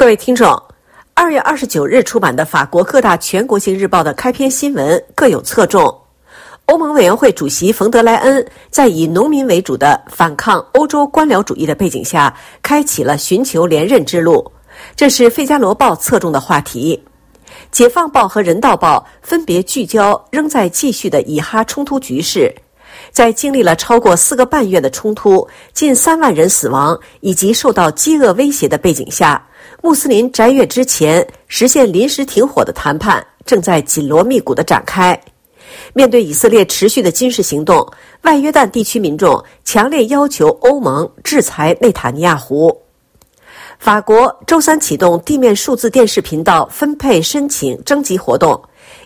各位听众，二月二十九日出版的法国各大全国性日报的开篇新闻各有侧重。欧盟委员会主席冯德莱恩在以农民为主的反抗欧洲官僚主义的背景下，开启了寻求连任之路。这是《费加罗报》侧重的话题。《解放报》和《人道报》分别聚焦仍在继续的以哈冲突局势。在经历了超过四个半月的冲突、近三万人死亡以及受到饥饿威胁的背景下。穆斯林斋月之前实现临时停火的谈判正在紧锣密鼓地展开。面对以色列持续的军事行动，外约旦地区民众强烈要求欧盟制裁内塔尼亚胡。法国周三启动地面数字电视频道分配申请征集活动。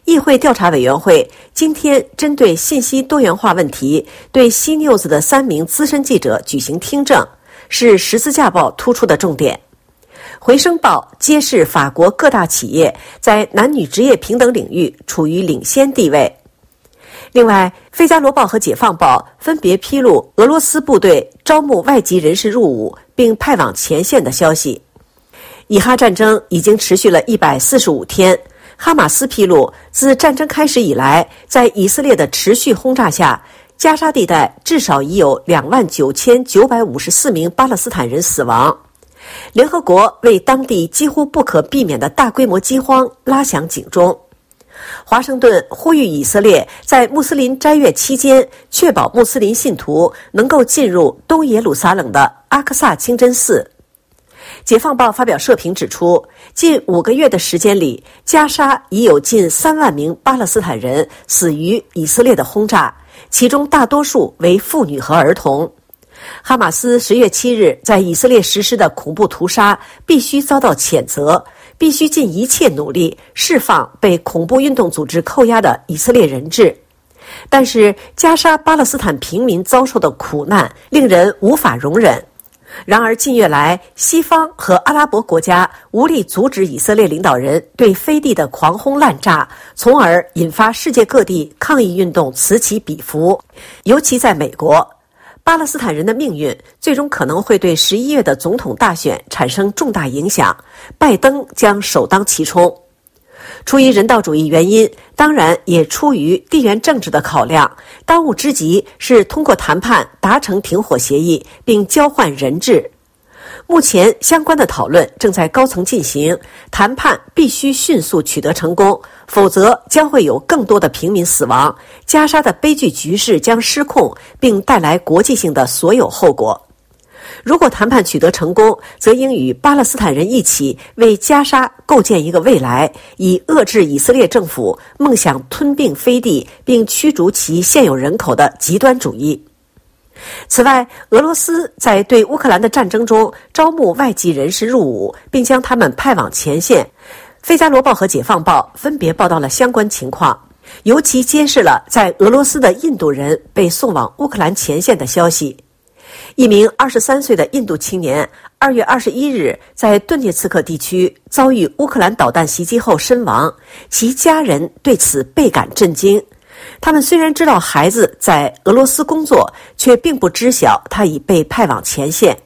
议会调查委员会今天针对信息多元化问题，对西 news 的三名资深记者举行听证，是十字架报突出的重点。《回声报》揭示，法国各大企业在男女职业平等领域处于领先地位。另外，《费加罗报》和《解放报》分别披露俄罗斯部队招募外籍人士入伍并派往前线的消息。以哈战争已经持续了一百四十五天。哈马斯披露，自战争开始以来，在以色列的持续轰炸下，加沙地带至少已有两万九千九百五十四名巴勒斯坦人死亡。联合国为当地几乎不可避免的大规模饥荒拉响警钟。华盛顿呼吁以色列在穆斯林斋月期间确保穆斯林信徒能够进入东耶路撒冷的阿克萨清真寺。解放报发表社评指出，近五个月的时间里，加沙已有近三万名巴勒斯坦人死于以色列的轰炸，其中大多数为妇女和儿童。哈马斯十月七日在以色列实施的恐怖屠杀必须遭到谴责，必须尽一切努力释放被恐怖运动组织扣押的以色列人质。但是，加沙巴勒斯坦平民遭受的苦难令人无法容忍。然而，近月来，西方和阿拉伯国家无力阻止以色列领导人对飞地的狂轰滥炸，从而引发世界各地抗议运动此起彼伏，尤其在美国。巴勒斯坦人的命运最终可能会对十一月的总统大选产生重大影响，拜登将首当其冲。出于人道主义原因，当然也出于地缘政治的考量，当务之急是通过谈判达成停火协议，并交换人质。目前相关的讨论正在高层进行，谈判必须迅速取得成功，否则将会有更多的平民死亡，加沙的悲剧局势将失控，并带来国际性的所有后果。如果谈判取得成功，则应与巴勒斯坦人一起为加沙构建一个未来，以遏制以色列政府梦想吞并飞地并驱逐其现有人口的极端主义。此外，俄罗斯在对乌克兰的战争中招募外籍人士入伍，并将他们派往前线。《费加罗报》和《解放报》分别报道了相关情况，尤其揭示了在俄罗斯的印度人被送往乌克兰前线的消息。一名二十三岁的印度青年，二月二十一日在顿涅茨克地区遭遇乌克兰导弹袭击后身亡，其家人对此倍感震惊。他们虽然知道孩子在俄罗斯工作，却并不知晓他已被派往前线。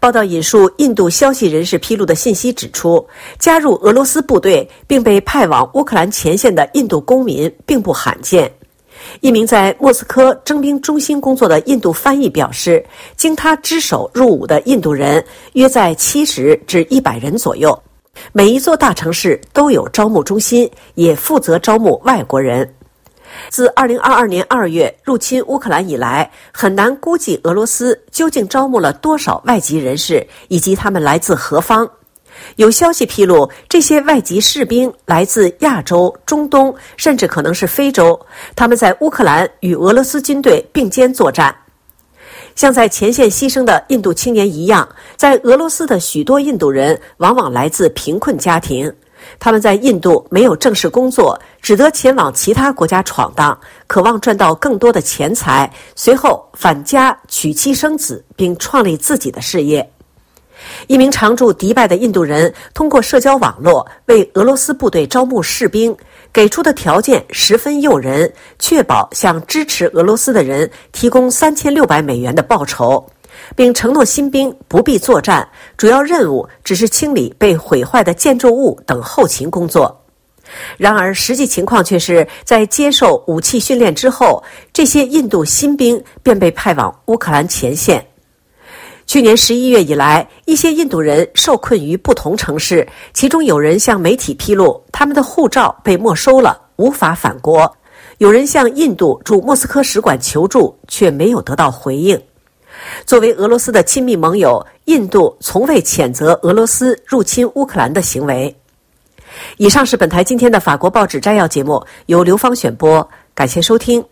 报道引述印度消息人士披露的信息指出，加入俄罗斯部队并被派往乌克兰前线的印度公民并不罕见。一名在莫斯科征兵中心工作的印度翻译表示，经他之手入伍的印度人约在七十至一百人左右。每一座大城市都有招募中心，也负责招募外国人。自二零二二年二月入侵乌克兰以来，很难估计俄罗斯究竟招募了多少外籍人士，以及他们来自何方。有消息披露，这些外籍士兵来自亚洲、中东，甚至可能是非洲。他们在乌克兰与俄罗斯军队并肩作战。像在前线牺牲的印度青年一样，在俄罗斯的许多印度人往往来自贫困家庭。他们在印度没有正式工作，只得前往其他国家闯荡，渴望赚到更多的钱财，随后返家娶妻生子，并创立自己的事业。一名常驻迪拜的印度人通过社交网络为俄罗斯部队招募士兵，给出的条件十分诱人，确保向支持俄罗斯的人提供三千六百美元的报酬。并承诺新兵不必作战，主要任务只是清理被毁坏的建筑物等后勤工作。然而，实际情况却是在接受武器训练之后，这些印度新兵便被派往乌克兰前线。去年十一月以来，一些印度人受困于不同城市，其中有人向媒体披露，他们的护照被没收了，无法返国；有人向印度驻莫斯科使馆求助，却没有得到回应。作为俄罗斯的亲密盟友，印度从未谴责俄罗斯入侵乌克兰的行为。以上是本台今天的法国报纸摘要节目，由刘芳选播，感谢收听。